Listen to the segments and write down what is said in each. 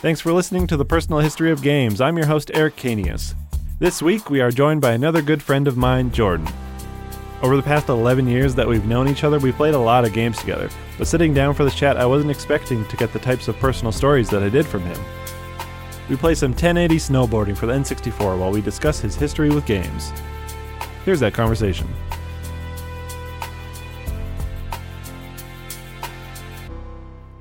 Thanks for listening to the Personal History of Games. I'm your host, Eric Canius. This week, we are joined by another good friend of mine, Jordan. Over the past 11 years that we've known each other, we've played a lot of games together, but sitting down for this chat, I wasn't expecting to get the types of personal stories that I did from him. We play some 1080 snowboarding for the N64 while we discuss his history with games. Here's that conversation.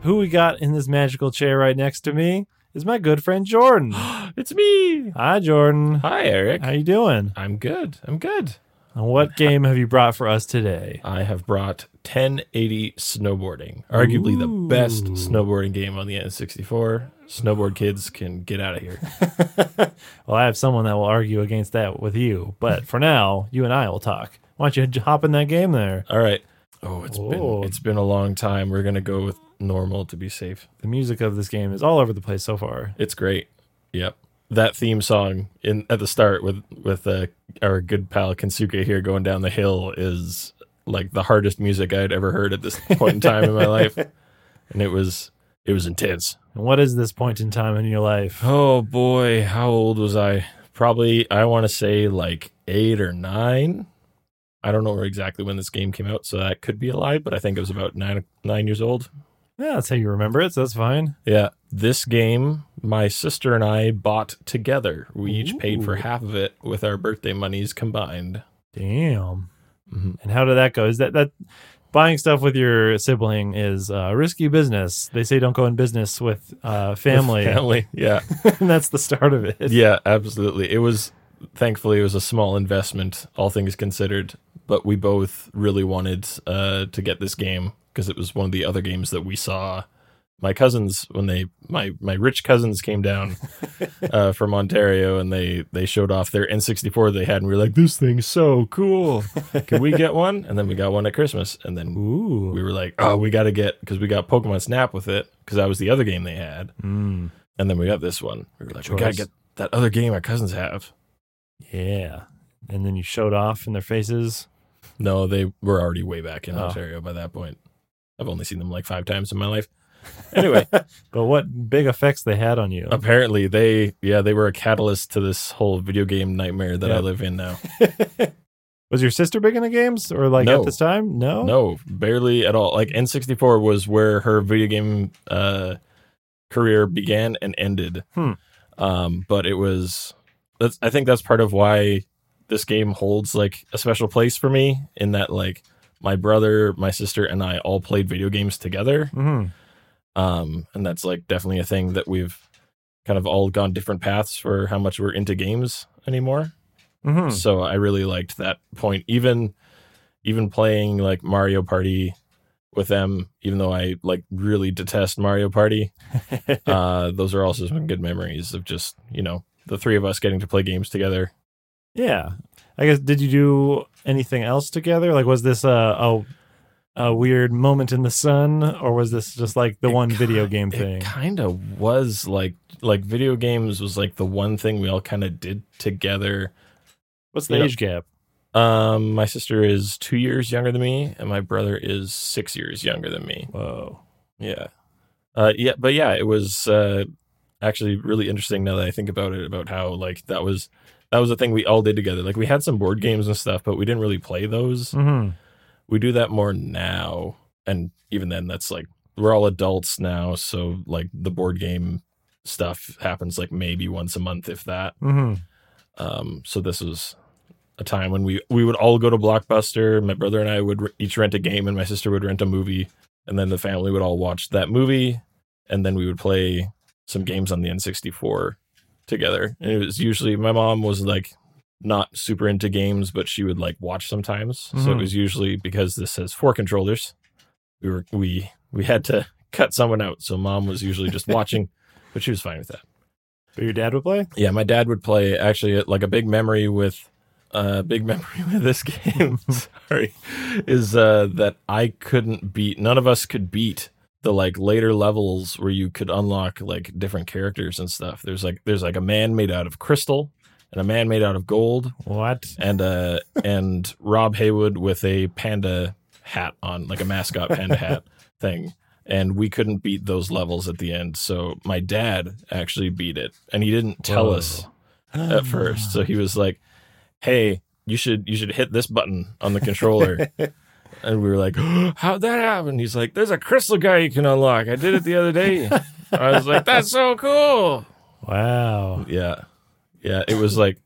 Who we got in this magical chair right next to me is my good friend Jordan. It's me. Hi, Jordan. Hi, Eric. How you doing? I'm good. I'm good. And what game have you brought for us today? I have brought 1080 Snowboarding, arguably the best snowboarding game on the N64. Snowboard kids can get out of here. Well, I have someone that will argue against that with you, but for now, you and I will talk. Why don't you hop in that game there? All right. Oh, it's Oh. been it's been a long time. We're gonna go with normal to be safe. The music of this game is all over the place so far. It's great. Yep. That theme song in at the start with with uh, our good pal Kensuke here going down the hill is like the hardest music I'd ever heard at this point in time in my life, and it was it was intense. And what is this point in time in your life? Oh boy, how old was I? Probably I want to say like eight or nine. I don't know exactly when this game came out, so that could be a lie, but I think it was about nine nine years old. Yeah, that's how you remember it, so that's fine. Yeah, this game my sister and I bought together. We each paid for half of it with our birthday monies combined. Damn. Mhm. And how did that go? Is that that buying stuff with your sibling is uh, risky business? They say don't go in business with uh, family, Family, yeah, and that's the start of it. yeah, absolutely. It was thankfully it was a small investment, all things considered, but we both really wanted uh, to get this game because it was one of the other games that we saw. My cousins, when they my my rich cousins came down uh, from Ontario and they they showed off their N64 they had, and we were like, "This thing's so cool! Can we get one?" And then we got one at Christmas, and then Ooh. we were like, "Oh, we got to get because we got Pokemon Snap with it because that was the other game they had." Mm, And then we got this one. We were like, we gotta get that other game our cousins have. yeah. And then you showed off in their faces. No, they were already way back in Oh. Ontario by that point. I've only seen them like five times in my life. Anyway, But what big effects they had on you. apparently they, yeah, they were a catalyst to this whole video game nightmare that I live in now. Was your sister big into games or like No. at this time? No. No, barely at all. Like N64 was where her video game uh, career began and ended. Hmm. Um, but it was, that's, I think that's part of why this game holds like a special place for me in that like my brother, my sister, and I all played video games together. hmm Um, and that's like definitely a thing that we've kind of all gone different paths for how much we're into games anymore. hmm So I really liked that point. Even even playing like Mario Party with them, even though I like really detest Mario Party, uh, those are also some good memories of just, you know, the three of us getting to play games together. yeah. I guess did you do anything else together? Like was this a a, a weird moment in the sun or was this just like the It one ki- video game thing? It kind of was like like video games was like the one thing we all kind of did together. What's the you know- age gap? Um, my sister is two years younger than me, and my brother is six years younger than me. Whoa. Yeah. Uh, yeah, but yeah, it was uh, actually really interesting now that I think about it, about how like that was that was a thing we all did together. Like we had some board games and stuff, but we didn't really play those. hmm We do that more now, and even then, that's like we're all adults now, so like the board game stuff happens like maybe once a month, if that. hmm Um, so this was a time when we we would all go to Blockbuster. My brother and I would re- each rent a game, and my sister would rent a movie, and then the family would all watch that movie, and then we would play some games on the N64 together. And it was usually my mom was like not super into games, but she would like watch sometimes. So it Mhm. was usually because this has four controllers. We were we we had to cut someone out, so mom was usually just watching, but she was fine with that. But your dad would play? Yeah, my dad would play actually like a big memory with uh big memory with this game. sorry. Is uh that I couldn't beat none of us could beat the like later levels where you could unlock like different characters and stuff. There's like there's like a man made out of crystal and a man made out of gold What? and uh and Rob Haywood with a panda hat on, like a mascot panda hat thing. And we couldn't beat those levels at the end. So my dad actually beat it. And he didn't tell Whoa. us at first. So he was like, "Hey, you should you should hit this button on the controller." and we were like, "How'd that happen?" He's like, "There's a crystal guy you can unlock. I did it the other day." I was like, "That's so cool." Wow. Yeah, yeah. It was like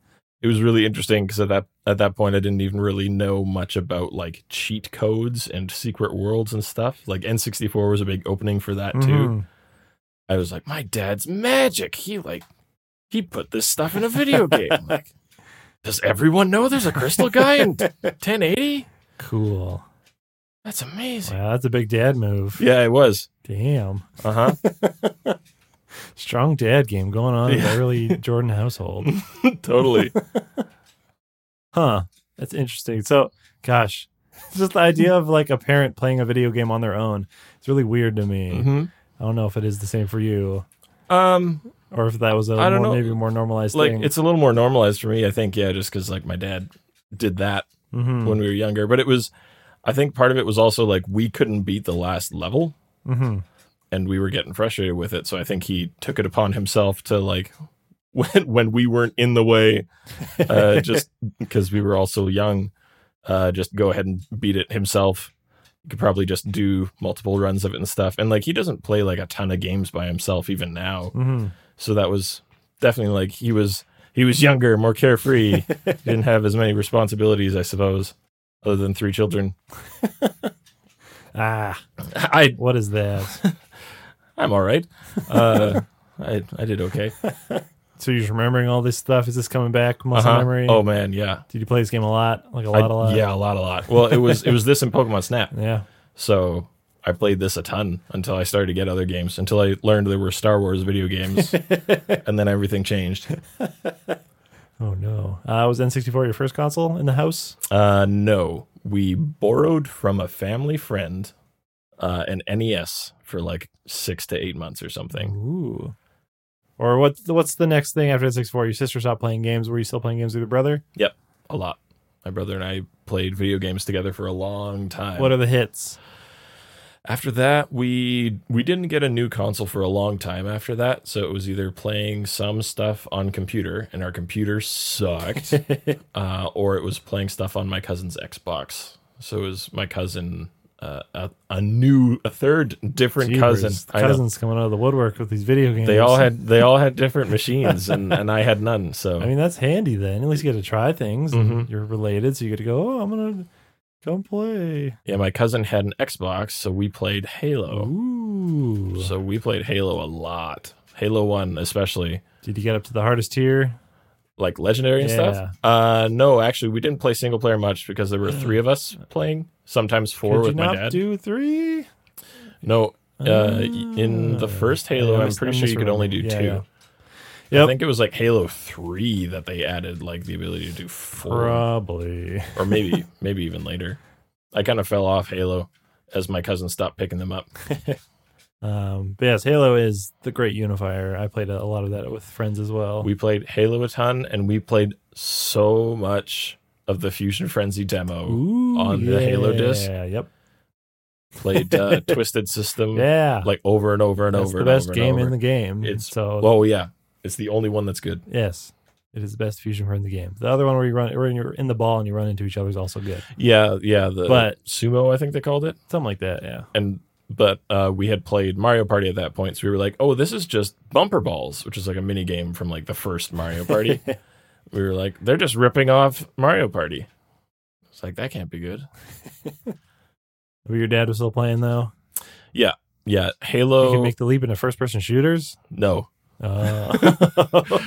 it was really interesting because at that at that point I didn't even really know much about like cheat codes and secret worlds and stuff. Like N64 was a big opening for that too. Mhm. I was like, my dad's magic. He like he put this stuff in a video game. Like, does everyone know there's a crystal guy in 1080? Cool. That's amazing. Wow, that's a big dad move. Yeah, it was. Damn. Uh huh. Strong dad game going on in the early Jordan household. totally. Huh. That's interesting. So, gosh, just the idea of like a parent playing a video game on their own. It's really weird to me. hmm I don't know if it is the same for you Um, or if that was a I don't more, know. maybe more normalized like thing. it's a little more normalized for me. I think. Yeah, just because like my dad did that Mhm. when we were younger, but it was. I think part of it was also like we couldn't beat the last level. Mhm. And we were getting frustrated with it. So I think he took it upon himself to like when when we weren't in the way, uh, just because we were all so young, uh, just go ahead and beat it himself. He could probably just do multiple runs of it and stuff. And like he doesn't play like a ton of games by himself even now. Mhm. So that was definitely like he was he was younger, more carefree. didn't have as many responsibilities, I suppose, other than three children. Ah, I what is that? I'm all right. Uh, I I did okay. so you're just remembering all this stuff? Is this coming back muscle Uh-huh. memory? Oh man, yeah. Did you play this game a lot? Like a I- lot, a lot? Yeah, a lot, a lot. Well, it was it was this and Pokemon Snap. Yeah. So I played this a ton until I started to get other games. Until I learned there were Star Wars video games, and then everything changed. Oh no. Uh, was N64 your first console in the house? Uh, no, we borrowed from a family friend uh, an NES for like six to eight months or something. Ooh. Or what? what's the next thing after N64? Your sister stopped playing games. Were you still playing games with your brother? Yep, a lot. My brother and I played video games together for a long time. What are the hits? After that, we we didn't get a new console for a long time after that, so it was either playing some stuff on computer, and our computer sucked, uh, or it was playing stuff on my cousin's Xbox. So it was my cousin, uh, a, a new, a third different Jeebers, cousin. the I know. cousins coming out of the woodwork with these video games. They all had they all had different machines, and and I had none. So I mean, that's handy then. At least you get to try things. and Mhm. You're related, so you get to go. Oh, I'm gonna come play. yeah, my cousin had an Xbox, so we played Halo. Ooh. So we played Halo a lot. Halo One, especially. Did you get up to the hardest tier? like legendary and Yeah. stuff? Uh no, actually we didn't play single player much because there were three of us playing, sometimes four Could with you my not dad. do three? no, uh in the Ah. first Halo Yeah, I'm pretty sure you could only do misremembering. two. Yeah, yeah. I think it was like Halo 3 that they added like the ability to do four Probably. or maybe maybe even later. I kind of fell off Halo as my cousin stopped picking them up. Um, but yes, Halo is the great unifier. I played a lot of that with friends as well. We played Halo a ton and we played so much of the Fusion Frenzy demo. Ooh, on the Halo disc. Yeah, yep. Played uh, Twisted System Yeah. like over and over and That's over the best over game over. in the game. It's- so Well, yeah, it's the only one that's good. yes, it is the best fusion for in the game. The other one where you run, where you're in the ball and you run into each other is also good. Yeah, yeah. The But- sumo, I think they called it. Something like that. Yeah. And but uh, we had played Mario Party at that point, so we were like, "Oh, this is just bumper balls," which is like a mini game from like the first Mario Party. we were like, "They're just ripping off Mario Party." It's like that can't be good. But your dad was still playing though. Yeah, yeah. Halo. can make the leap into first-person shooters. no, Uh,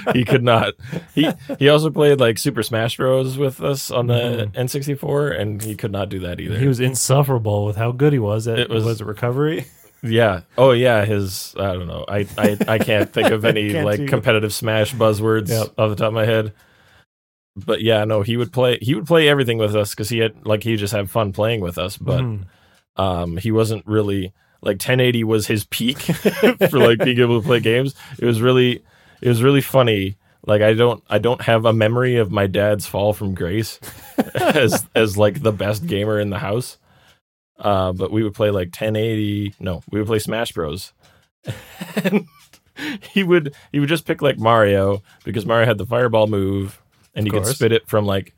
he could not. He he also played like Super Smash Bros with us on the Mhm. N64, and he could not do that either. he was insufferable with how good he was at It was- was it recovery. Yeah. Oh yeah. His I don't know. I I, I can't think of any Can't like competitive Smash buzzwords Yep. off the top of my head. But yeah, no, he would play. He would play everything with us because he had like he just had fun playing with us. But Mhm. um, he wasn't really like 1080 was his peak for like being able to play games. It was really it was really funny. Like I don't I don't have a memory of my dad's fall from grace as as like the best gamer in the house. Uh, but we would play like 1080. No, we would play Smash Bros. and he would he would just pick like Mario because Mario had the fireball move and Of he could spit it from like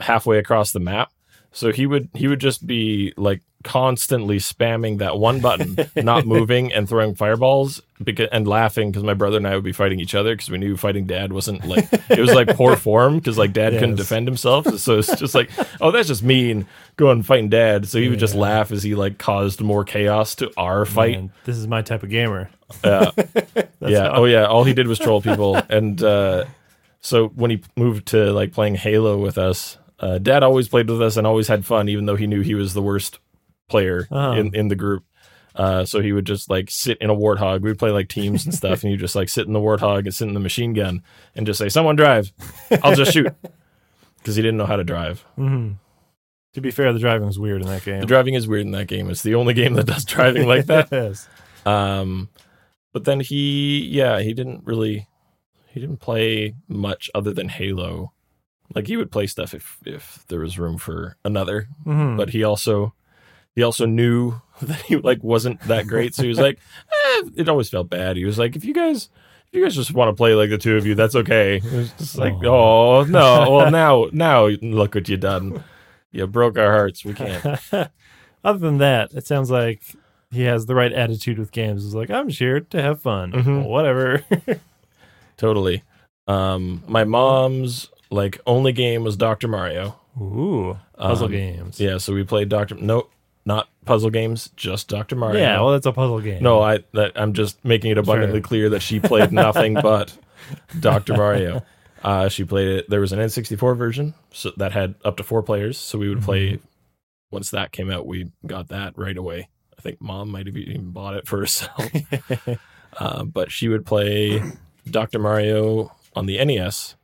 halfway across the map. So he would he would just be like constantly spamming that one button, not moving and throwing fireballs because and laughing because my brother and I would be fighting each other because we knew fighting dad wasn't like it was like poor form because like dad couldn't defend himself. So it's just like oh that's just mean going fighting dad. So he would just laugh as he like caused more chaos to our fight. Man, this is my type of gamer. Yeah. yeah. Oh yeah. All he did was troll people. and uh, so when he moved to like playing Halo with us, uh, Dad always played with us and always had fun, even though he knew he was the worst player Oh. in in the group. Uh, so he would just like sit in a warthog. We'd play like teams and stuff, and he'd just like sit in the warthog and sit in the machine gun and just say, "Someone drive, I'll just shoot," because he didn't know how to drive. hmm To be fair, the driving was weird in that game. The driving is weird in that game. It's the only game that does driving like that. yes. Um, but then he, yeah, he didn't really, he didn't play much other than Halo. Like he would play stuff if if there was room for another, Mhm. but he also he also knew that he like wasn't that great. So he was like, eh, it always felt bad. He was like, if you guys. If you guys just want to play like the two of you, that's okay. It was just like, Aw. oh no, well now, now look what you done. You broke our hearts. We can't. Other than that, it sounds like he has the right attitude with games. It's like, I'm just here to have fun. Mhm. Whatever. Totally. Um, my mom's like only game was Doctor Mario. Ooh, puzzle Um, games. Yeah, so we played Doctor. No, not puzzle games, just Doctor Mario. Yeah, well, that's a puzzle game. no, I that I'm just making it abundantly Sure. clear that she played nothing but Doctor Mario. Uh, she played it. There was an N64 version so that had up to four players. So we would play. Once that came out, we got that right away. I think mom might have even bought it for herself. uh, but she would play Dr. Mario on the NES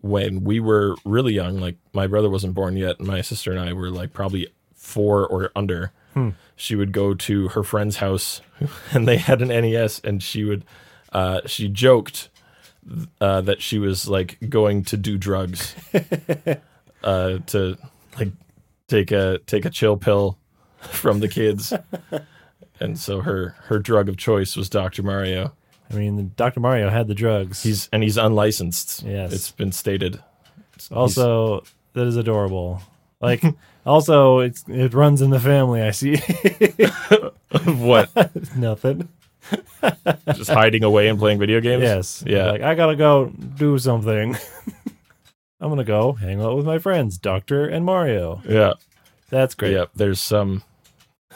when we were really young. Like my brother wasn't born yet, and my sister and I were like probably four or under. Hmm. She would go to her friend's house, and they had an NES, and she would. Uh, she joked uh, that she was like going to do drugs, uh, to like take a take a chill pill from the kids, and so her her drug of choice was Dr. Mario. I mean, Dr. Mario had the drugs. He's and he's unlicensed. Yes. it's been stated. also that is adorable. Like, also it's it runs in the family. I see what? nothing. Just hiding away and playing video games. Yes. Yeah. Like I gotta go do something. I'm gonna go hang out with my friends, Doctor and Mario. Yeah. That's great. Yep. There's um,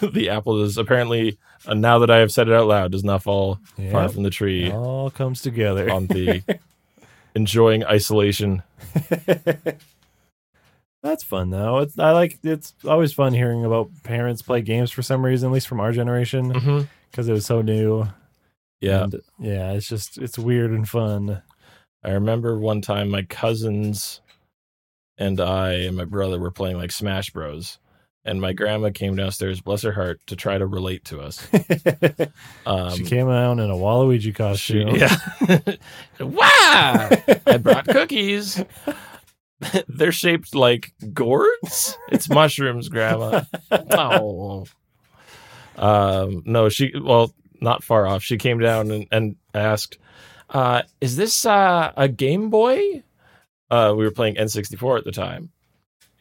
some. the apple is apparently. Uh, now that I have said it out loud, does not fall far from the tree It all comes together. on the enjoying isolation. That's fun though. It's I like it's always fun hearing about parents play games for some reason, at least from our generation, Mm-hmm. because it was so new. Yeah. And, yeah. It's just it's weird and fun. I remember one time my cousins and I and my brother were playing like Smash Bros. And my grandma came downstairs, bless her heart, to try to relate to us. Um, she came out in a Waluigi she- costume. yeah. wow! I brought cookies. They're shaped like gourds. It's mushrooms, Grandma. Oh. Um, no, she well, not far off. She came down and, and asked, uh, "Is this uh, a Game Boy?" Uh, we were playing N64 at the time,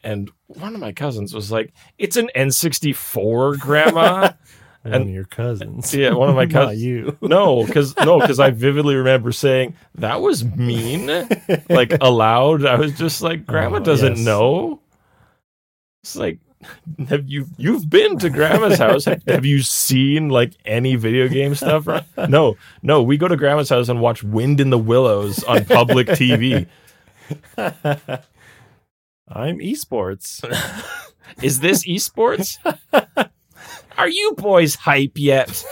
and one of my cousins was like, "It's an N64, Grandma." One And- of your cousins. yeah, one of my Not cousins. you. No, because no, because I vividly remember saying that was mean, like aloud. I was just like, Grandma Oh, doesn't yes. know. It's like, have you you've been to Grandma's house? Have, have you seen like any video game stuff? No, no. We go to Grandma's house and watch Wind in the Willows on public TV. I'm esports. Is this esports? Are you boys hype yet?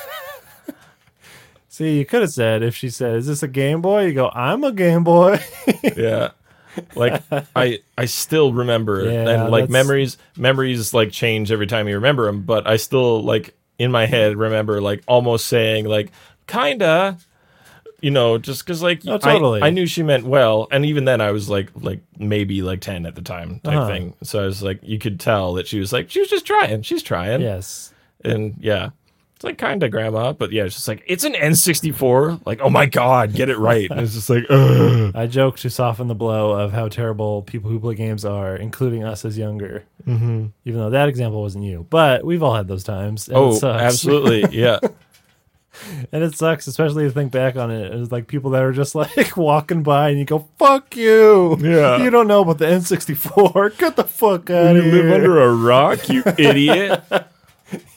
See, you could have said if she said, "Is this a Game Boy?" You go, "I'm a Game Boy." yeah like i i still remember Yeah, and like that's- memories memories like change every time you remember them but i still like in my head remember like almost saying like kinda you know just because like Oh, totally. I, I knew she meant well and even then i was like like maybe like 10 at the time type Uh-huh. thing so i was like you could tell that she was like she was just trying she's trying Yes. and yeah it's like kind of grandma but yeah it's just like it's an n64 like oh my god get it right and it's just like Ugh. I joke to soften the blow of how terrible people who play games are, including us as younger. Mm-hmm. Even though that example wasn't you, but we've all had those times. Oh absolutely yeah And it sucks, especially to think back on it. It's like people that are just like walking by and you go, fuck you. Yeah. You don't know about the N64. Get the fuck out you of here. live under a rock you idiot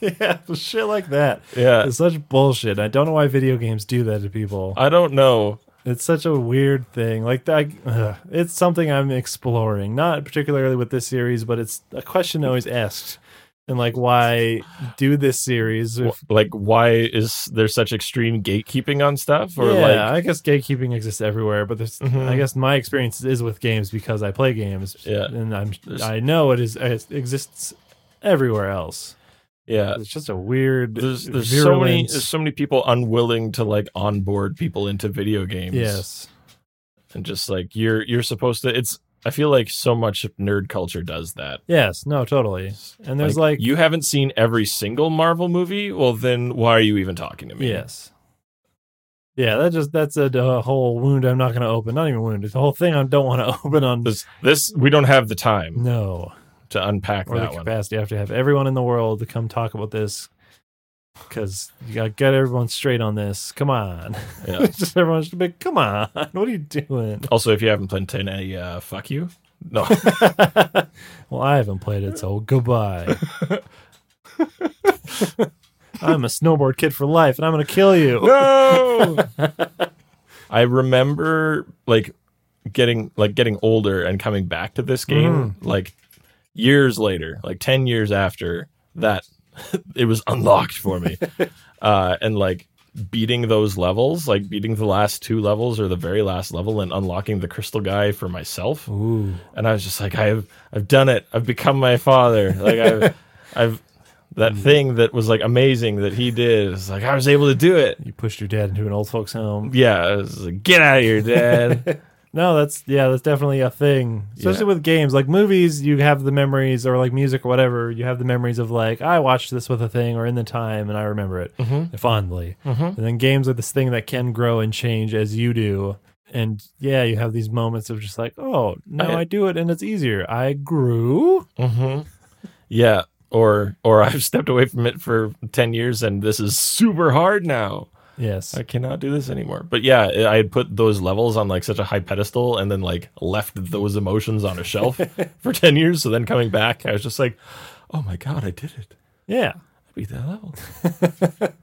yeah, shit like that. yeah It's such bullshit. I don't know why video games do that to people. i don't know It's such a weird thing. Like that, ugh, it's something I'm exploring. Not particularly with this series, but it's a question I always asked. And like, why do this series? If, like why is there such extreme gatekeeping on stuff or yeah, like I guess gatekeeping exists everywhere, but there's, Mhm. I guess my experience is with games because I play games. Yeah. and I'm There's- I know it is it exists everywhere else. yeah It's just a weird. there's there's so many there's so many people unwilling to like onboard people into video games Yes. and just like you're you're supposed to it's i feel like so much nerd culture does that Yes. No. Totally. And there's like, you haven't seen every single marvel movie well then why are you even talking to me Yes. Yeah, that just that's a, a whole wound I'm not going to open. Not even wound. It's a whole thing I don't want to open on. this this we don't have the time No, to unpack or the that one capacity. I have to have everyone in the world to come talk about this because you got to get everyone straight on this. Come on, yeah just everyone should be. Come on, what are you doing? also if you haven't played 10 uh, fuck you no well, I haven't played it, so goodbye. I'm a snowboard kid for life, and I'm going to kill you. no i remember like getting like getting older and coming back to this game like years later like 10 years after that it was unlocked for me. Uh and like beating those levels like beating the last two levels or the very last level and unlocking the crystal guy for myself. Ooh, and i was just like i've i've done it. I've become my father. Like i've i've that thing that was like amazing that he did it's like i was able to do it. You pushed your dad into an old folks' home. yeah, I was like, get out of here, Dad. No, that's yeah, that's definitely a thing. Especially Yeah. with games, like movies, you have the memories, or like music or whatever. You have the memories of like I watched this with a thing or in the time, and I remember it mm-hmm. fondly. Mm-hmm. And then games are this thing that can grow and change as you do. And yeah, you have these moments of just like, oh, now I- I do it and it's easier. I grew. Mm-hmm. Yeah, or or I've stepped away from it for ten years, and this is super hard now. Yes. I cannot do this anymore. But yeah, I had put those levels on like such a high pedestal, and then like left those emotions on a shelf for ten years. So then coming back, I was just like, oh my god, I did it. yeah. I beat that level.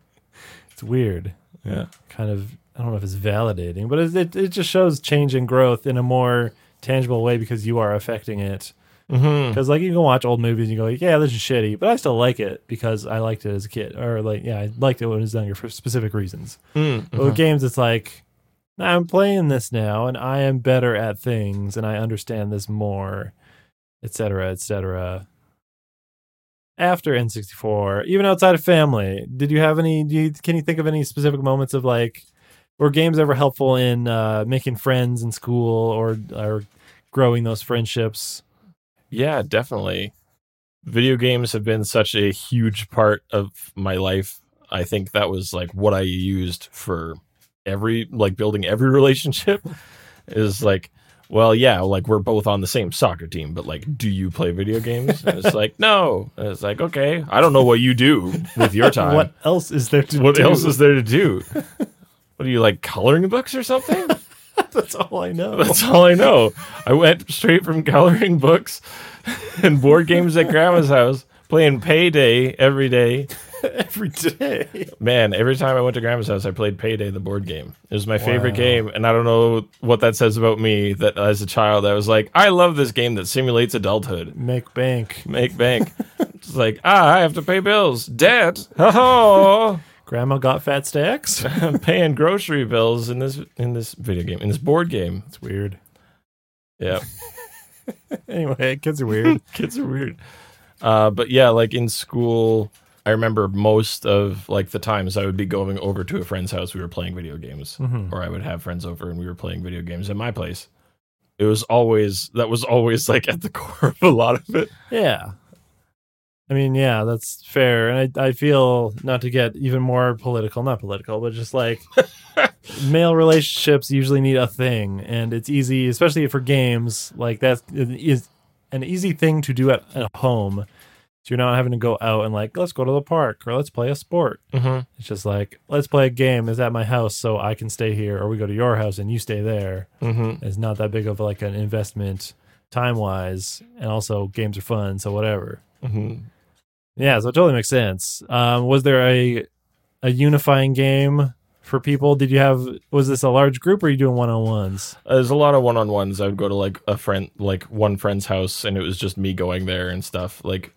It's weird. Yeah. Kind of, I don't know if it's validating, but it, it, it just shows change and growth in a more tangible way because you are affecting it. Mm-hmm. Because like you can watch old movies and you go like, yeah, this is shitty, but I still like it because I liked it as a kid, or like yeah, I liked it when it was younger for specific reasons. Mm-hmm. But with games, it's like I'm playing this now and I am better at things and I understand this more, etc., etc. After N64, even outside of family, did you have any? Do you, can you think of any specific moments of like, were games ever helpful in uh, making friends in school or or growing those friendships? Yeah, definitely. Video games have been such a huge part of my life. I think that was like what I used for every like building every relationship is like well yeah like we're both on the same soccer team but like do you play video games and it's like no and it's like okay i don't know what you do with your time What else is there to do? what do? else is there to do what are you like coloring books or something That's all I know. that's all I know. I went straight from coloring books and board games at grandma's house, playing Payday every day. every day. Man, every time I went to grandma's house, I played Payday, the board game. It was my favorite Wow. game, and I don't know what that says about me. That as a child, I was like, I love this game that simulates adulthood. Make bank. Make bank. it's like, ah, I have to pay bills. Debt. Oh, Grandma got fat stacks. I'm paying grocery bills in this in this video game, in this board game. It's weird. Yeah. Anyway, kids are weird. kids are weird. Uh, but yeah, like in school, I remember most of like the times I would be going over to a friend's house. We were playing video games, Mhm. or I would have friends over and we were playing video games at my place. It was always that was always like at the core of a lot of it. Yeah. I mean, yeah, that's fair. And I, I feel not to get even more political, not political, but just like male relationships usually need a thing. And it's easy, especially for games, like that is an easy thing to do at, at home. So you're not having to go out and like, let's go to the park or let's play a sport. Mm-hmm. It's just like, let's play a game. Is at my house so I can stay here, or we go to your house and you stay there. Mm-hmm. It's not that big of like an investment time wise. And also, games are fun. So, whatever. Mm-hmm. Yeah, so it totally makes sense. Um, was there a a unifying game for people? Did you have was this a large group or are you doing one on ones? There's a lot of one on ones. I would go to like a friend, like one friend's house, and it was just me going there and stuff. Like,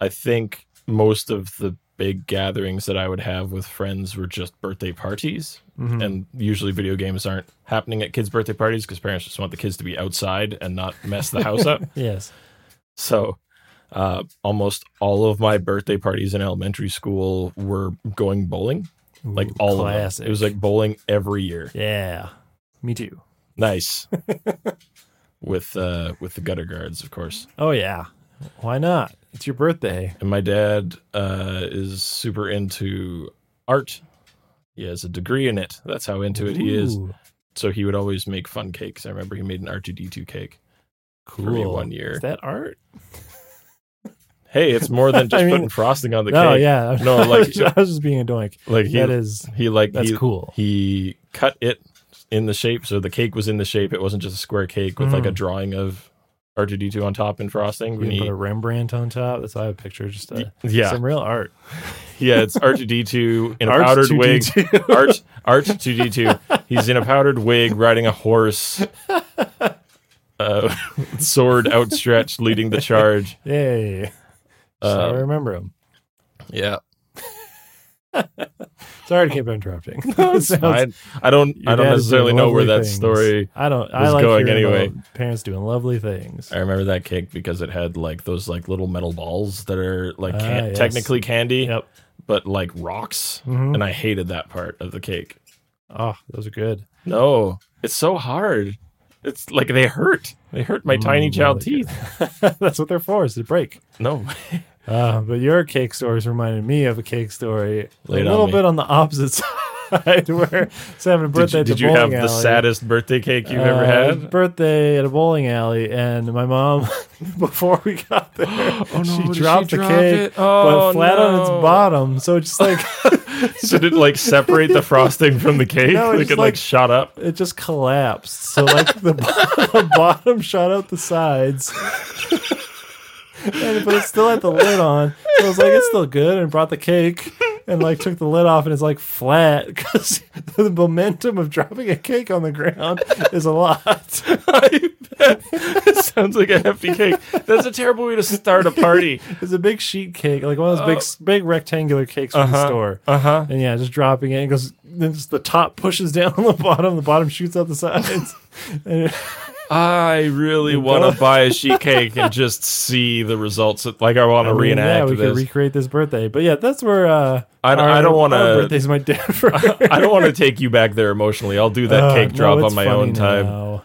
I think most of the big gatherings that I would have with friends were just birthday parties. And usually video games aren't happening at kids' birthday parties because parents just want the kids to be outside and not mess the house up. Yes. So, uh, almost all of my birthday parties in elementary school were going bowling. Like Ooh, all classic. of them. It was like bowling every year. yeah, me too. Nice. with uh with the gutter guards, of course. Oh yeah, why not? It's your birthday. And my dad uh is super into art. He has a degree in it. That's how into it he is. So he would always make fun cakes. I remember he made an R2D2 cake. cool. for me one year. Is that art? Hey, it's more than just I mean- putting frosting on the No, cake. yeah. No, like- I was just being a doink. Like he that is he like that's he, cool. he cut it in the shape so the cake was in the shape. It wasn't just a square cake with like a Mm. drawing of R2D2 on top and frosting. We put a Rembrandt on top. That's how I have a picture. Just uh, yeah, some real art. yeah, it's R2D2 in a powdered 2D2. wig. Art Art 2D2. He's in a powdered wig riding a horse. Uh, sword outstretched, leading the charge. Yay! So I Uh, remember him. yeah, Sorry to keep interrupting. It's Sounds- fine. I don't. I don't necessarily know where lovely that story. I don't. I like going anyway. parents doing lovely things. I remember that cake because it had like those like little metal balls that are like Ah, can- yes. technically candy, Yep. but like rocks, Mhm. and I hated that part of the cake. Oh, those are good. No, it's so hard. It's like they hurt. They hurt my tiny Mm, child teeth. That's what they're for, is to break. No, Uh, but your cake stories reminded me of a cake story Lay a little bit on the opposite side, where it's having a did birthday you, at the did you have bowling the saddest birthday cake you've ever Uh, had? Birthday at a bowling alley, and my mom, before we got there, Oh, no, she did she dropped the drop cake. Oh, but flat on its bottom. So it's just like So did it like separate the frosting from the cake? No, like it's it like like- shot up. it just collapsed. So like the, the bottom shot out the sides. and, but it's still had the lid on. So I was like, it's still good, and brought the cake and like took the lid off, and it's like flat because the momentum of dropping a cake on the ground is a lot. I bet. It sounds like a hefty cake. That's a terrible way to start a party. It's a big sheet cake, like one of those big, big rectangular cakes from the Uh-huh. store. Uh huh. And yeah, just dropping it. It goes. Then just the top pushes down on the bottom. The bottom shoots out the sides. and it, I really want to buy a sheet cake and just see the results. Like I want I to mean, reenact yeah, we could this. recreate this birthday. But yeah, that's where uh, I don't- our- I don't wanna- our birthdays might differ. I don't want to take you back there emotionally. I'll do that Uh, cake drop on my funny own time. now.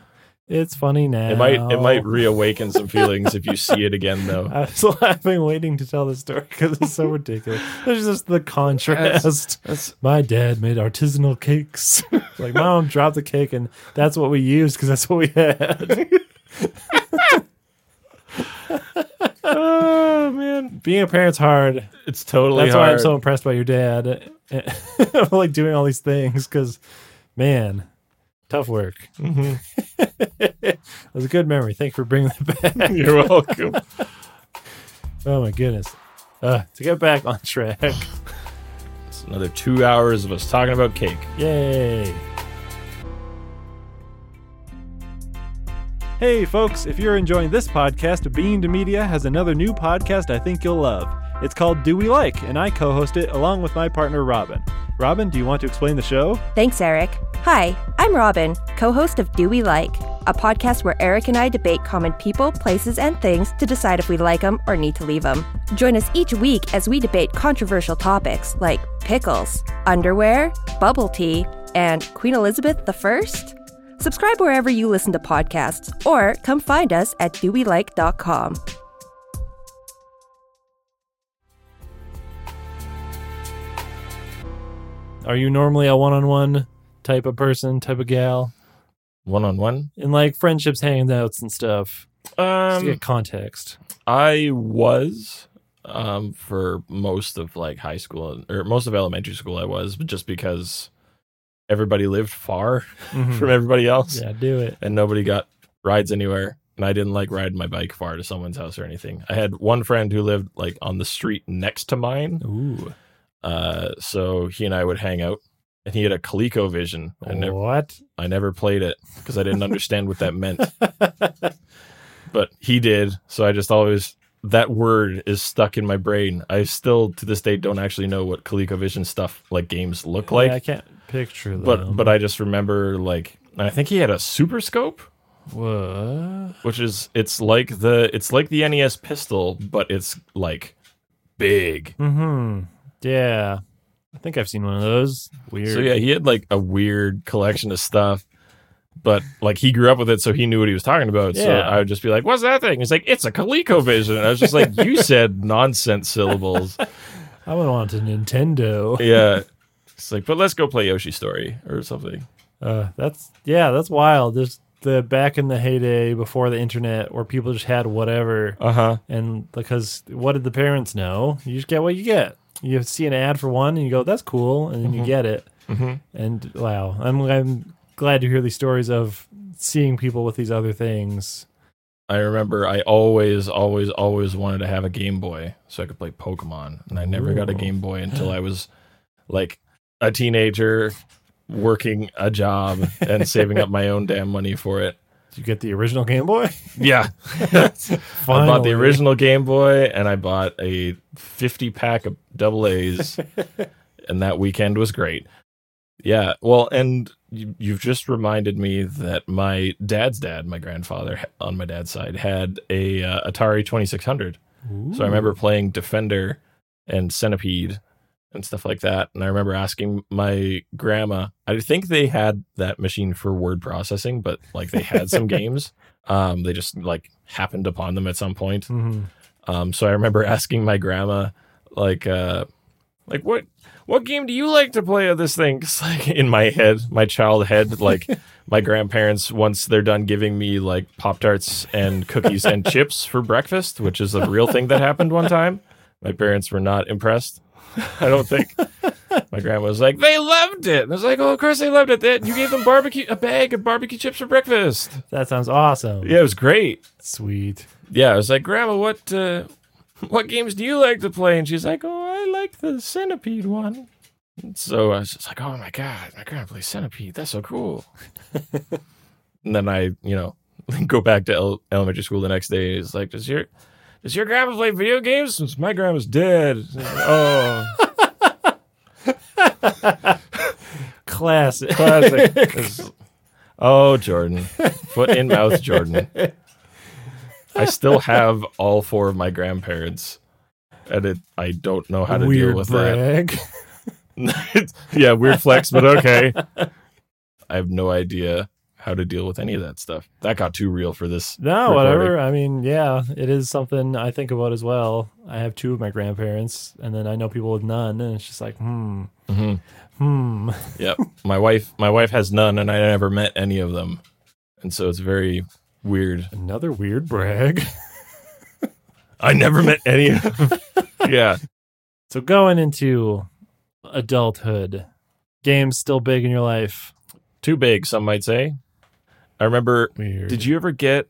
It's funny now. It might it might reawaken some feelings if you see it again though. I was laughing, waiting to tell the story because it's so ridiculous. There's just the contrast. That's My dad made artisanal cakes. like, mom dropped the cake, and that's what we used because that's what we had. oh man, Being a parent's hard. it's totally That's why I'm so impressed by your dad. like doing all these things because, man, tough work. Mhm. It was a good memory. Thanks for bringing that back. You're welcome. oh my goodness. Uh, to get back on track. It's another two hours of us talking about cake. Yay. Hey, folks, if you're enjoying this podcast, Bean to Media has another new podcast I think you'll love. It's called Do We Like, and I co host it along with my partner, Robin. Robin, do you want to explain the show? Thanks, Eric. Hi, I'm Robin, co host of Do We Like, a podcast where Eric and I debate common people, places, and things to decide if we like them or need to leave them. Join us each week as we debate controversial topics like pickles, underwear, bubble tea, and Queen Elizabeth I? Subscribe wherever you listen to podcasts or come find us at dowelike.com. Are you normally a one on one type of person, type of gal? One on one. In like friendships, hangouts, and stuff? Just to Um, get context. I was um for most of like high school or most of elementary school. I was, but just because everybody lived far Mhm. from everybody else, Yeah, do it. and nobody got rides anywhere. And I didn't like riding my bike far to someone's house or anything. I had one friend who lived like on the street next to mine. Ooh. Uh, so he and I would hang out, and he had a ColecoVision. I never, what? I never played it because I didn't understand what that meant. But he did, so I just always that word is stuck in my brain. I still to this day don't actually know what ColecoVision stuff like games look like. Yeah, I can't picture them. but but I just remember like I think he had a Super Scope, what? which is it's like the it's like the NES pistol, but it's like big. Mm-hmm. Yeah. I think I've seen one of those. Weird. So yeah, he had like a weird collection of stuff. But like he grew up with it, so he knew what he was talking about. So I would just be like, "What's that thing?" He's like, "It's a ColecoVision." And I was just like, "You said nonsense syllables." I would want a Nintendo. yeah, it's like, but let's go play Yoshi Story or something. Uh, that's yeah, that's wild. Just the back in the heyday before the internet, where people just had whatever, Uh huh. and because what did the parents know? You just get what you get. You see an ad for one, and you go, "That's cool," and then you get it. hmm And wow, I'm I'm glad to hear these stories of seeing people with these other things. I remember I always, always, always wanted to have a Game Boy so I could play Pokemon, and I never got a Game Boy until I was like a teenager, working a job and saving up my own damn money for it. Did you get the original Game Boy? Yeah. I bought the original Game Boy and I bought a 50 pack of double A's, and that weekend was great. Yeah. Well, and you, you've just reminded me that my dad's dad, my grandfather on my dad's side, had a uh, Atari 2600. So I remember playing Defender and Centipede and stuff like that. And I remember asking my grandma, I think they had that machine for word processing, but like they had some games. Um, they just like happened upon them at some point. Mhm. Um, so I remember asking my grandma, like, uh, like what what game do you like to play of this thing? 'Cause, like in my head, my child head, like my grandparents, once they're done giving me like Pop Tarts and cookies and chips for breakfast, which is a real thing that happened one time, my parents were not impressed. I don't think. My grandma was like, they loved it. And I was like, oh, of course they loved it. You gave them barbecue, a bag of barbecue chips for breakfast. That sounds awesome. Yeah, it was great Sweet. yeah, I was like, Grandma, what uh, what games do you like to play? And she's like, Oh, I like the centipede one. And so I was just like, Oh my god, my grandma plays centipede. That's so cool. and then I, you know, go back to el- elementary school the next day. It's like, Does your does your grandma play video games? Since my grandma's dead. oh, Classic. classic. oh, Jordan, foot in mouth, Jordan. I still have all four of my grandparents, and it, I don't know how to Weird deal with that. brag. yeah, weird flex, but okay. I have no idea how to deal with any of that stuff. That got too real for this. No, recording. whatever. I mean, yeah, it is something I think about as well. I have two of my grandparents, and then I know people with none, and it's just like, hmm, mm-hmm. hmm. Yep. my wife, my wife has none, and I never met any of them, and so it's very weird. Another weird brag. I never met any of them. yeah. So going into adulthood, games still big in your life. Too big, some might say. I remember. Weird. Did you ever get,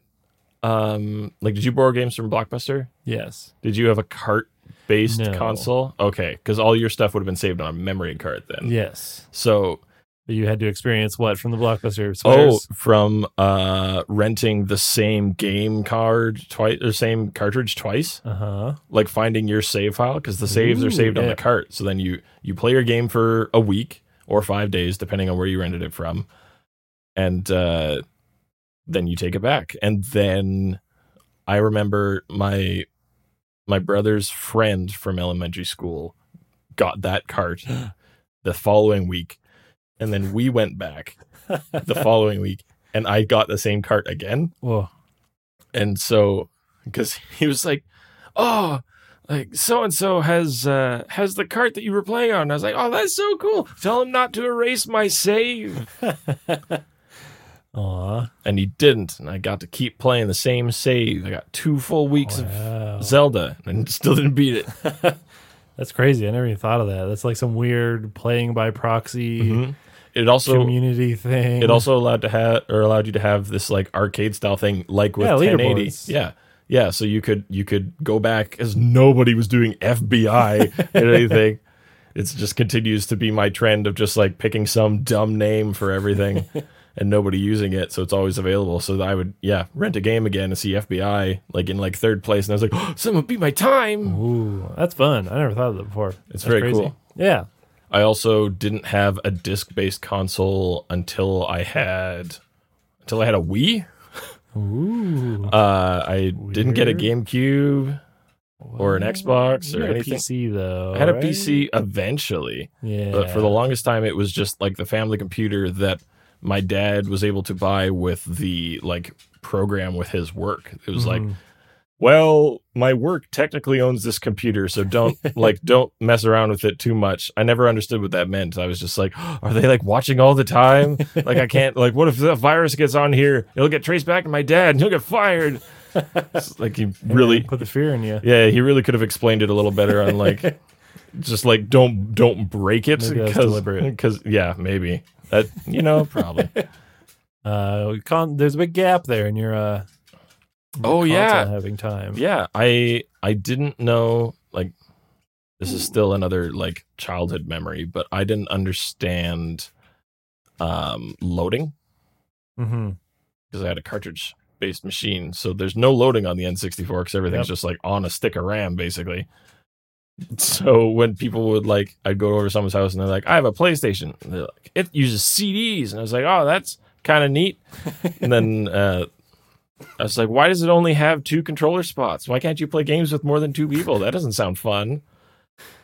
um, like, did you borrow games from Blockbuster? Yes. Did you have a cart based No. console? Okay, because all your stuff would have been saved on a memory card then. Yes. So, But you had to experience what from the blockbuster? oh, from uh renting the same game card twice or same cartridge twice, Uh huh. like finding your save file because the saves Ooh, are saved on the cart. So then you you play your game for a week or five days, depending on where you rented it from, and uh then you take it back. And then I remember my my brother's friend from elementary school got that cart the following week. And then we went back the following week and I got the same cart again. Whoa. And so because he was like, "Oh, like so and so has uh has the cart that you were playing on." And I was like, "Oh, that's so cool. Tell him not to erase my save." Aw. and he didn't, and I got to keep playing the same save. I got two full weeks Wow. of Zelda and still didn't beat it. That's crazy. I never even thought of that. That's like some weird playing by proxy Mhm. It also community thing. it also allowed to have or allowed you to have this like arcade style thing like with Yeah, 1080. Yeah. Yeah, so you could you could go back as nobody was doing FBI and anything. It just continues to be my trend of just like picking some dumb name for everything and nobody using it, so it's always available. So I would yeah rent a game again and see FBI like in like third place, and I was like, oh, someone beat my time. Ooh, that's fun. I never thought of that before. It's That's very crazy. cool. Yeah. I also didn't have a disc based console until I had until I had a Wii. Ooh. Uh, I didn't get a GameCube or an Xbox or had a anything. PC though. I had a right? PC eventually, Yeah. but for the longest time, it was just like the family computer that my dad was able to buy with the like program with his work. It was like, Mhm. well, my work technically owns this computer, so don't like don't mess around with it too much. I never understood what that meant. I was just like, are they like watching all the time? like I can't like what if the virus gets on here? It'll get traced back to my dad and he'll get fired. It's like he really put the fear in you. yeah, he really could have explained it a little better on like just like don't don't break it because because yeah, maybe. That you know, probably. Uh, con- there's a big gap there in your uh. your Oh, yeah. having time. Yeah, I I didn't know like this is still another like childhood memory, but I didn't understand um loading Mm-hmm. because I had a cartridge based machine. So there's no loading on the N64 because everything's Yep. just like on a stick of RAM basically. So when people would like, I'd go over to someone's house and they're like, I have a PlayStation. And they're like, it uses CDs. And I was like, oh, that's kind of neat. and then uh, I was like, why does it only have two controller spots? Why can't you play games with more than two people? That doesn't sound fun.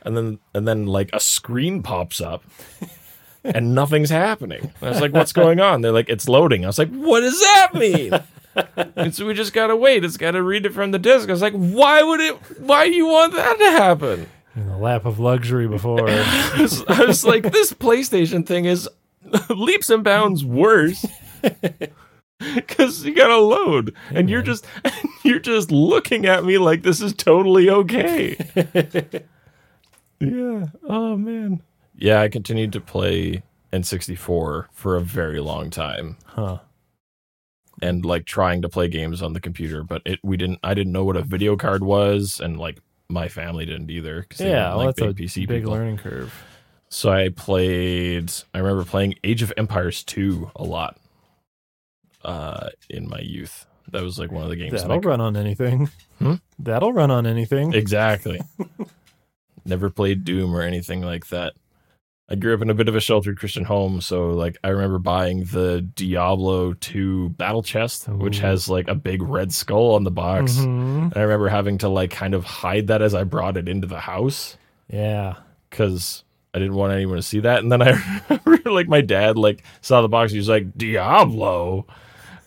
And then, and then like a screen pops up and nothing's happening. And I was like, what's going on? They're like, it's loading. I was like, what does that mean? and so we just gotta wait. It's gotta read it from the disk. I was like, why would it? Why do you want that to happen? In the lap of luxury before. I was, I was like, this PlayStation thing is leaps and bounds worse. Cause you gotta load, and you're just you're just looking at me like this is totally okay. yeah. Oh man. Yeah, I continued to play N64 for a very long time. huh. And like trying to play games on the computer, but it we didn't. I didn't know what a video card was, and like my family didn't either. 'cause they Yeah, well, like that's a big PC big people. learning curve. So I played. I remember playing Age of Empires two a lot uh, in my youth. That was like one of the games. That'll that run on anything. Hmm? That'll run on anything. exactly. Never played Doom or anything like that. I grew up in a bit of a sheltered Christian home, so like I remember buying the Diablo 2 battle chest, which has like a big red skull on the box. Mhm. And I remember having to like kind of hide that as I brought it into the house Yeah. because I didn't want anyone to see that. And then I remember like my dad like saw the box. He was like Diablo.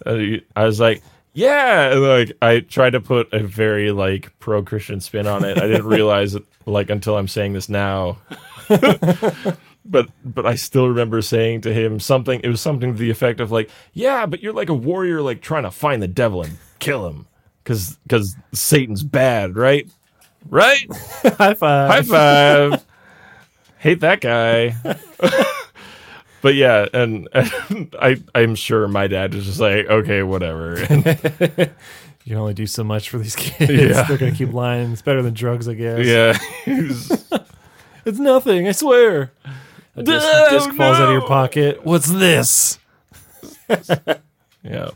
I was like, yeah. And like I tried to put a very like pro Christian spin on it. I didn't realize it like until I'm saying this now. but but I still remember saying to him something. It was something to the effect of like, yeah, but you're like a warrior, like trying to find the devil and kill him because because Satan's bad, right? Right. High five. High five. Hate that guy. but yeah, and, and I I'm sure my dad was just like, okay, whatever. And You can only do so much for these kids. Yeah. They're gonna keep lying. It's better than drugs, I guess. yeah, It's nothing. I swear. A disc, Oh, disc falls out of your pocket. What's this? yeah.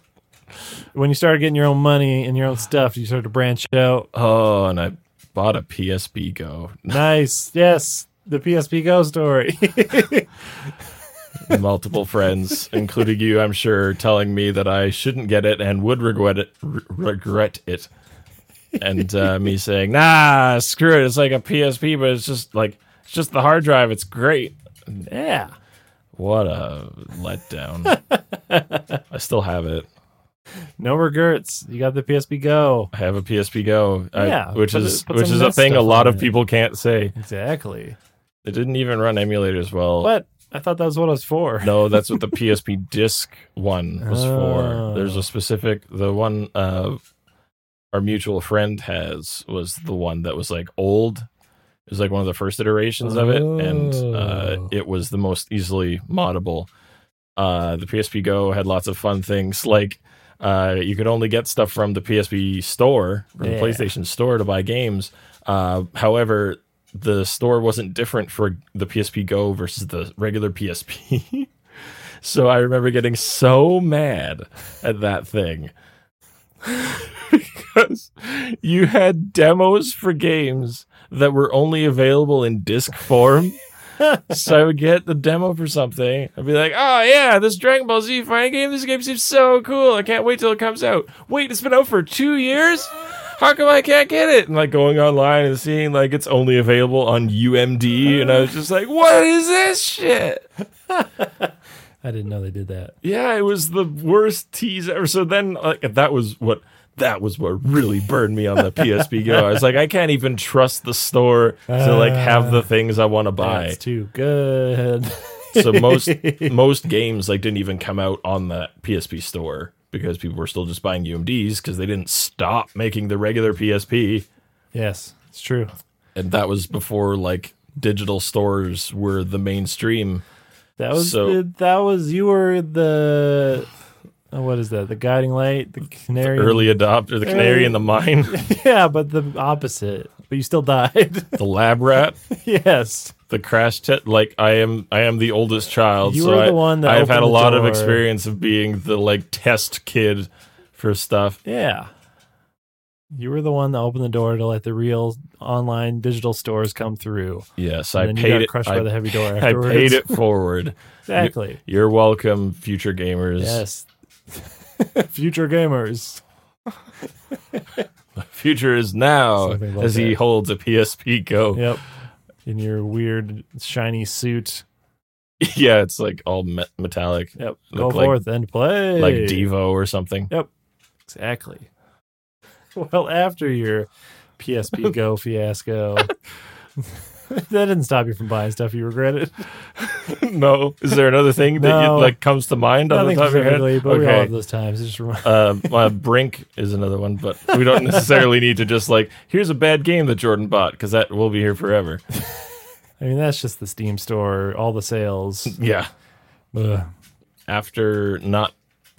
When you started getting your own money and your own stuff, you started to branch out. Oh, and I bought a PSP Go. Nice. Yes. The PSP Go story. multiple friends, including you, I'm sure, telling me that I shouldn't get it and would regret it. Re- regret it. And uh, me saying, "Nah, screw it. It's like a PSP, but it's just like it's just the hard drive. It's great." Yeah. What a letdown. I still have it. No regrets. You got the PSP Go. I have a PSP Go, I- Yeah, which put is it- put which some is a NES thing a stuff lot on of it. people can't say. Exactly. It didn't even run emulators well. But I thought that was what it was for. No, that's what the PSP disc one was Oh. for. There's a specific the one uh our mutual friend has was the one that was like old. It was like one of the first iterations of it, and uh, Oh. it was the most easily moddable. Uh, the PSP Go had lots of fun things like uh, you could only get stuff from the PSP store, from the PlayStation store to buy games. Uh, however, the store wasn't different for the PSP Go versus the regular PSP. so I remember getting so mad at that thing because you had demos for games that were only available in disc form. so I would get the demo for something. I'd be like, "Oh yeah, this Dragon Ball Z fighting game. This game seems so cool. I can't wait till it comes out. Wait, it's been out for two years. How come I can't get it?" And like going online and seeing like it's only available on UMD, and I was just like, "What is this shit?" I didn't know they did that. Yeah, it was the worst tease ever. So then, like, that was what that was what really burned me on the PSP Go. I was like, I can't even trust the store to like have the ah, things I want to buy. That's too good. so most most games like didn't even come out on the PSP store because people were still just buying UMDs because they didn't stop making the regular PSP, yes, it's true. and that was before like digital stores were the mainstream. That was So- that was you were the Oh, what is that? The guiding light, the canary. Early adopter, the canary in the mine, yeah, but the opposite. But you still died. the lab rat. yes. the crash test like i am i am the oldest child You so were the I, one that i've had a the lot of experience of being the like test kid for stuff Yeah. You were the one that opened the door to let the real online digital stores come through. yes And i paid got it crushed I, by the heavy door I afterwards. paid it forward Exactly. you're welcome future gamers Yes. Future gamers. The future is now about as he holds a psp go Yep. In your weird shiny suit. yeah it's like all me- metallic Yep. Look Go like- forth and play. like devo or something Yep. Exactly. Well, after your PSP Go fiasco, that didn't stop you from buying stuff you regretted. no is there another thing that No. you, like comes to mind on the Nothing top of your head specifically, but we all have those times. It Just remind- uh, uh, Brink is another one, but we don't necessarily need to just like here's a bad game that Jordan bought because that will be here forever. I mean, that's just the Steam store, all the sales. Yeah. Ugh. After not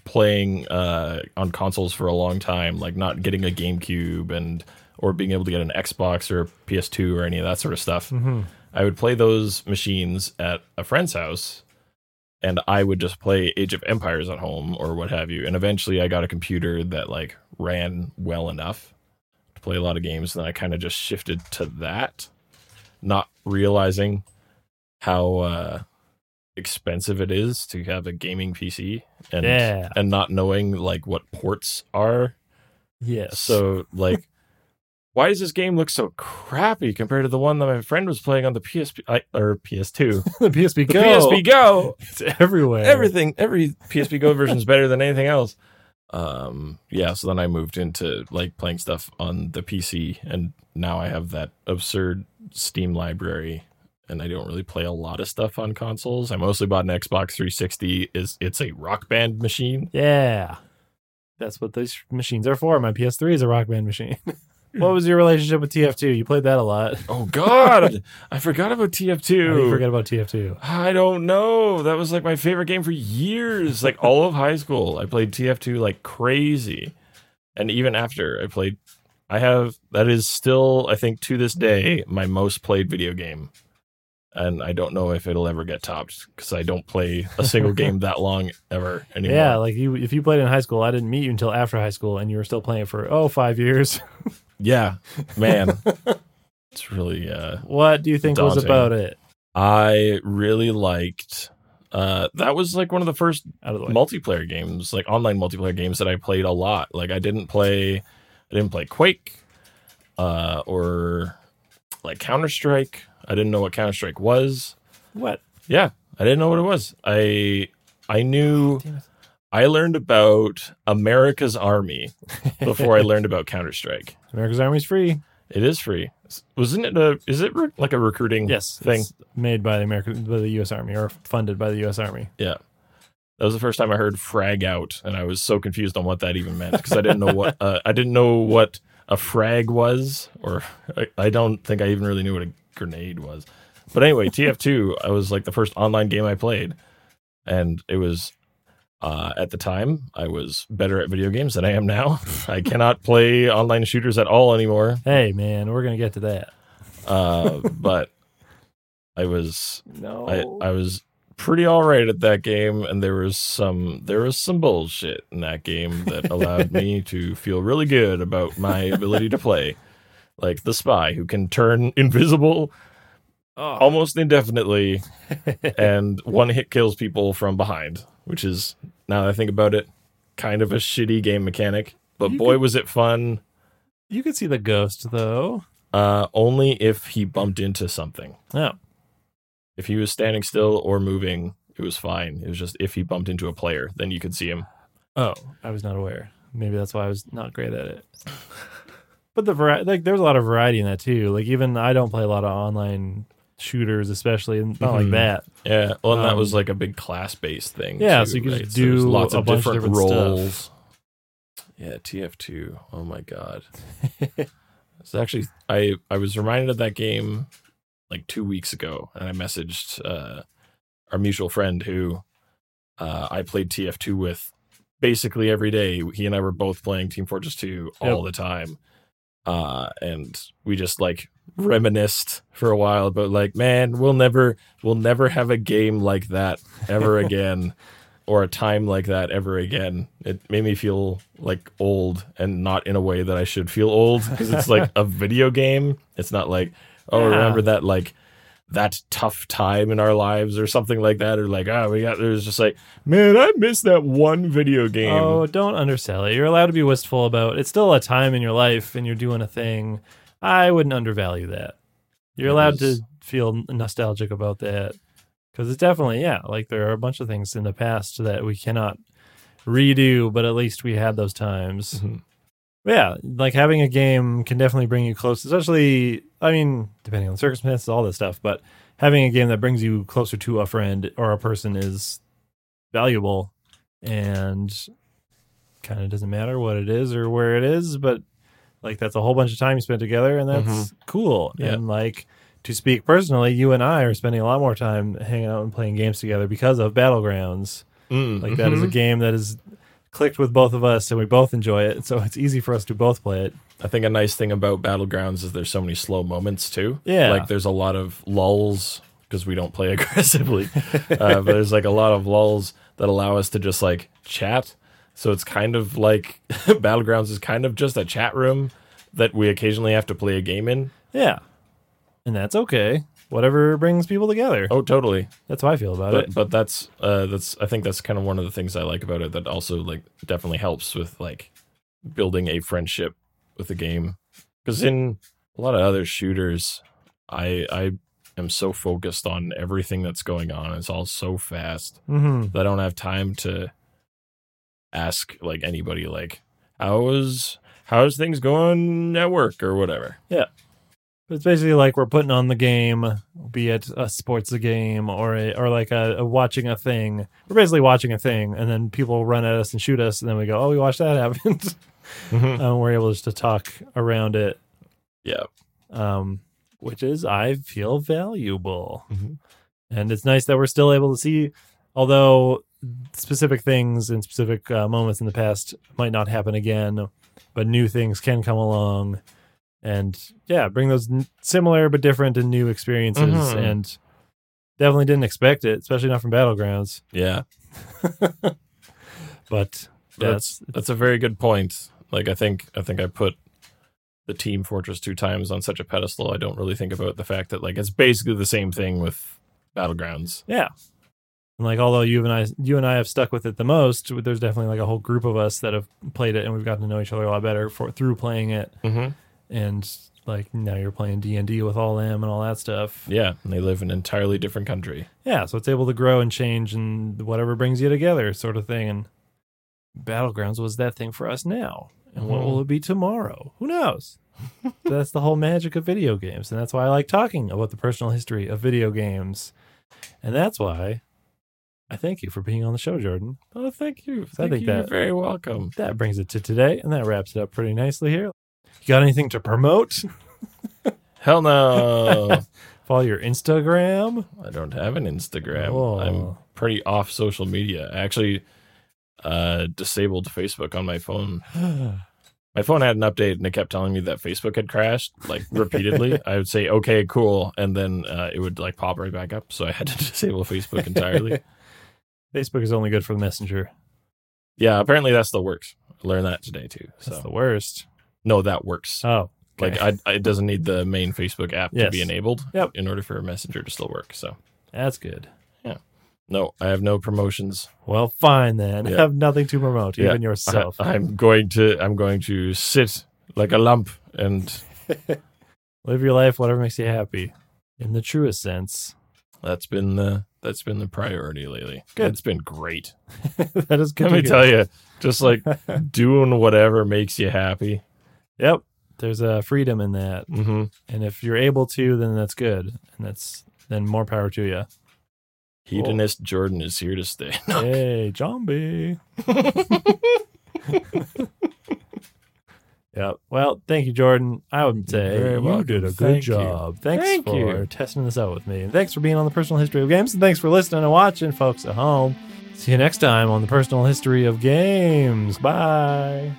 playing uh, on consoles for a long time, like not getting a GameCube and or being able to get an Xbox or PS2 or any of that sort of stuff, I would play those machines at a friend's house. And I would just play Age of Empires at home or what have you. And eventually I got a computer that like ran well enough to play a lot of games. And I kind of just shifted to that, not realizing how uh, expensive it is to have a gaming PC and Yeah. and not knowing like what ports are. Yes. So like why does this game look so crappy compared to the one that my friend was playing on the PSP I, or PS2? the PSP The Go. PSP Go. It's everywhere. Everything every PSP Go version is better than anything else. Um yeah, so then I moved into like playing stuff on the PC and now I have that absurd Steam library and I don't really play a lot of stuff on consoles. I mostly bought an Xbox 360 is it's a rock band machine. Yeah. That's what those machines are for. My PS3 is a rock band machine. what was your relationship with TF2? You played that a lot. Oh god, I forgot about How do you TF2. forget about TF2? I don't know. That was like my favorite game for years. Like all of high school, I played TF2 like crazy. And even after I played I have that is still I think to this day my most played video game. And I don't know if it'll ever get topped cuz I don't play a single game that long ever anymore. Yeah, like you, if you played in high school, I didn't meet you until after high school, and you were still playing for oh five years. Yeah. Man. it's really uh what do you think was about it? I really liked Uh, that was like one of the first Out of the way. multiplayer games, like online multiplayer games that I played a lot. Like I didn't play, I didn't play Quake, uh, or like Counter Strike. I didn't know what Counter Strike was. what? Yeah, I didn't know what it was. I I knew Damn it. I learned about America's Army before I learned about Counter Strike. America's Army's free. It is free. Wasn't it a? Is it re- like a recruiting Yes, thing? made by the American, by the U.S. Army or funded by the U.S. Army. Yeah. That was the first time I heard frag out, and I was so confused on what that even meant because I didn't know what uh, I didn't know what a frag was, or I, I don't think I even really knew what a grenade was. But anyway, TF2, I was like the first online game I played, and it was uh, at the time I was better at video games than I am now. I cannot play online shooters at all anymore. Hey, man, we're gonna get to that. Uh, but I was No, I, I was pretty all right at that game and there was some there was some bullshit in that game that allowed me to feel really good about my ability to play like the spy who can turn invisible oh. almost indefinitely and one hit kills people from behind which is now that i think about it kind of a shitty game mechanic but You boy could- was it fun you could see the ghost though. uh only if he bumped into something Oh, If he was standing still or moving, it was fine. It was just if he bumped into a player, then you could see him. oh, I was not aware. Maybe that's why I was not great at it. But the variety, like, there's a lot of variety in that too. Like, even I don't play a lot of online shooters, especially and not like Mhm. that. Yeah, well, and that Um, was like a big class-based thing. Yeah, too, so you could just right? there's do lots a of bunch of different, different stuff. roles. Yeah, TF2. Oh my god. it's actually I I was reminded of that game like two weeks ago, and I messaged uh, our mutual friend who uh, I played TF2 with basically every day. He and I were both playing Team Fortress 2 all Yep. the time. Uh, and we just like reminisced for a while but like, man, we'll never we'll never have a game like that ever again. Or a time like that ever again. It made me feel like old and not in a way that I should feel old because it's like a video game. It's not like, oh, Yeah. remember that like that tough time in our lives or something like that or like ah we got there's just like man i miss that one video game Oh, don't undersell it. You're allowed to be wistful about. It's still a time in your life, and you're doing a thing. I wouldn't undervalue that. You're It allowed is- to feel nostalgic about that because it's definitely yeah. Like there are a bunch of things in the past that we cannot redo, but at least we had those times. Mhm. Yeah, like having a game can definitely bring you close, especially, I mean, depending on the circumstances, all this stuff, but having a game that brings you closer to a friend or a person is valuable and kind of doesn't matter what it is or where it is, but like that's a whole bunch of time you spent together and that's cool. Yeah. And like to speak personally, you and I are spending a lot more time hanging out and playing games together because of Battlegrounds. Mm, Like that is a mhm. game that is clicked with both of us and we both enjoy it. So it's easy for us to both play it. i think a nice thing about battlegrounds is there's so many slow moments too Yeah. like there's a lot of lulls because we don't play aggressively uh, but there's like a lot of lulls that allow us to just like chat so it's kind of like battlegrounds is kind of just a chat room that we occasionally have to play a game in Yeah. And that's okay. Whatever brings people together. oh totally. That's how I feel about but it. but that's uh that's i think that's kind of one of the things i like about it that also like definitely helps with like building a friendship with the game. Because in a lot of other shooters i i am so focused on everything that's going on. It's all so fast hmm that i don't have time to ask like anybody like how's how's things going at work? or whatever It's basically like we're putting on the game, be it a sports game or a or like a, a watching a thing. We're basically watching a thing, and then people run at us and shoot us, and then we go, "Oh, we watched that happen." and we're able just to talk around it, yeah um, which is I feel valuable, Mhm. and it's nice that we're still able to see, although specific things and specific uh, moments in the past might not happen again, but new things can come along, and yeah, bring those n- similar but different and new experiences, Mhm. and definitely didn't expect it, especially not from Battlegrounds, yeah but. that's That's that's a very good point. Like I think I think I put the Team Fortress two times on such a pedestal. I don't really think about the fact that like it's basically the same thing with Battlegrounds. yeah, And like, although you and I, you and I have stuck with it the most, there's definitely like a whole group of us that have played it, and we've gotten to know each other a lot better for through playing it. Mm-hmm. And like now you're playing D and D with all them and all that stuff. Yeah, and they live in an entirely different country. Yeah, so it's able to grow and change and whatever brings you together, sort of thing. And Battlegrounds was that thing for us now. And what Mhm. will it be tomorrow? Who knows? that's the whole magic of video games. And that's why I like talking about the personal history of video games. And that's why I thank you for being on the show, Jordan. Oh, thank you. I think you. that- You're very welcome. That brings it to today, and that wraps it up pretty nicely here. You got anything to promote? Hell no. Follow your Instagram. I don't have an Instagram. Oh. I'm pretty off social media. I actually uh, disabled Facebook on my phone. My phone had an update and it kept telling me that Facebook had crashed like repeatedly. I would say, okay, cool. And then uh, it would like pop right back up. So I had to disable Facebook entirely. Facebook is only good for the messenger. yeah, apparently that still works. I learned that today too. That's So the worst. No, that works. Oh, Like okay. I, it doesn't need the main Facebook app to be enabled Yep. in order for Messenger to still work. So that's good. Yeah. No, I have no promotions. Well, fine then. Yeah. Have nothing to promote, Yeah. even yourself. I, am going to I'm going to sit like a lump and Live your life, whatever makes you happy, in the truest sense. that's been the that's been the priority lately. Good. It's been great. that is good. Let me tell you, just like doing whatever makes you happy. Yep. There's a freedom in that, hmm and if you're able to, then that's good, and that's then more power to you. Hedonist Jordan is here to stay. hey, zombie. yeah. Well, thank you, Jordan. I would say very you welcome. did a good Thank you. job. Thanks Thank for you. testing this out with me. And thanks for being on the personal history of games. And thanks for listening and watching, folks at home. See you next time on the personal history of games. Bye.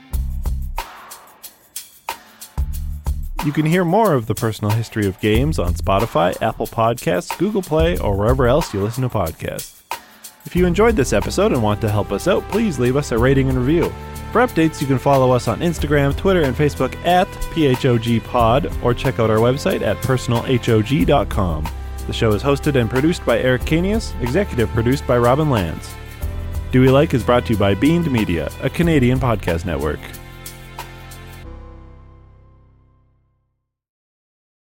You can hear more of the personal history of games on Spotify, Apple Podcasts, Google Play, or wherever else you listen to podcasts. If you enjoyed this episode and want to help us out, please leave us a rating and review. For updates, you can follow us on Instagram, Twitter, and Facebook at PHOGPod, or check out our website at personalhog.com. The show is hosted and produced by Eric Canius, executive produced by Robin Lands. Do We Like is brought to you by Beamed Media, a Canadian podcast network.